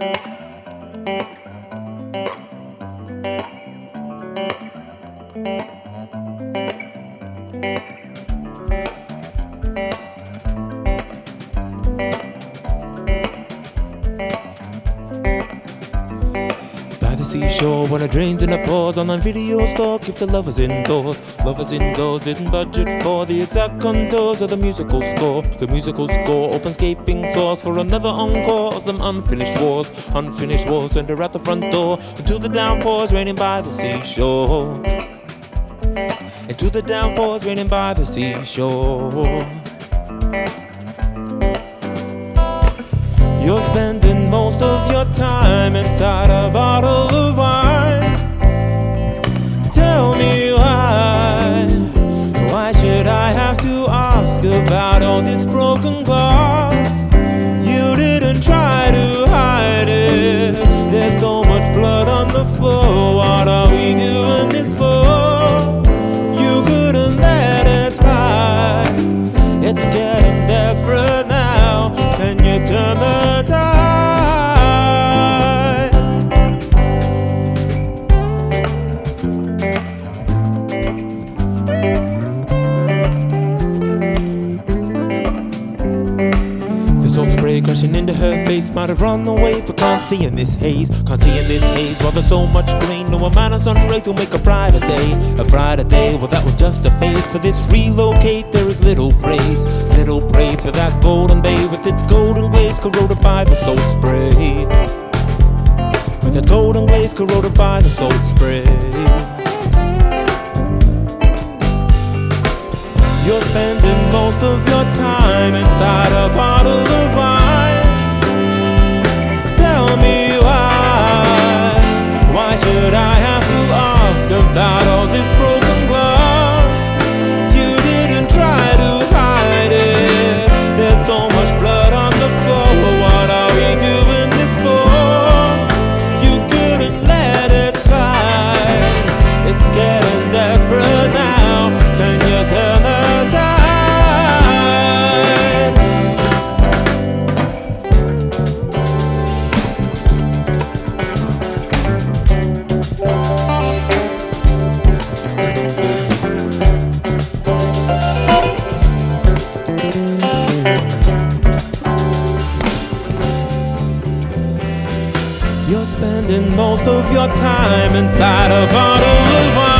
Música seashore where the drains and the pause on the video store keeps the lovers indoors. Lovers indoors didn't budget for the exact contours of the musical score. The musical score opens gaping source for another encore of some unfinished wars. Unfinished wars her out the front door into the downpours raining by the seashore. Into the downpours raining by the seashore. You're spending most of your time inside ask all this broken glass? You didn't try to hide it. There's so much blood on the floor. Spray crashing into her face might have run away, but can't see in this haze. Can't see in this haze. While there's so much rain, no amount of sun rays will make a brighter day. A brighter day. Well, that was just a phase. For this relocate, there is little praise. Little praise for that golden bay with its golden glaze corroded by the salt spray. With its golden glaze corroded by the salt spray. You're spending most of your time inside a ask about all this broken glass? You didn't try to hide it. There's so much blood on the floor. What are we doing this for? You couldn't let it slide. It's getting desperate now. You're spending most of your time inside a bottle of wine.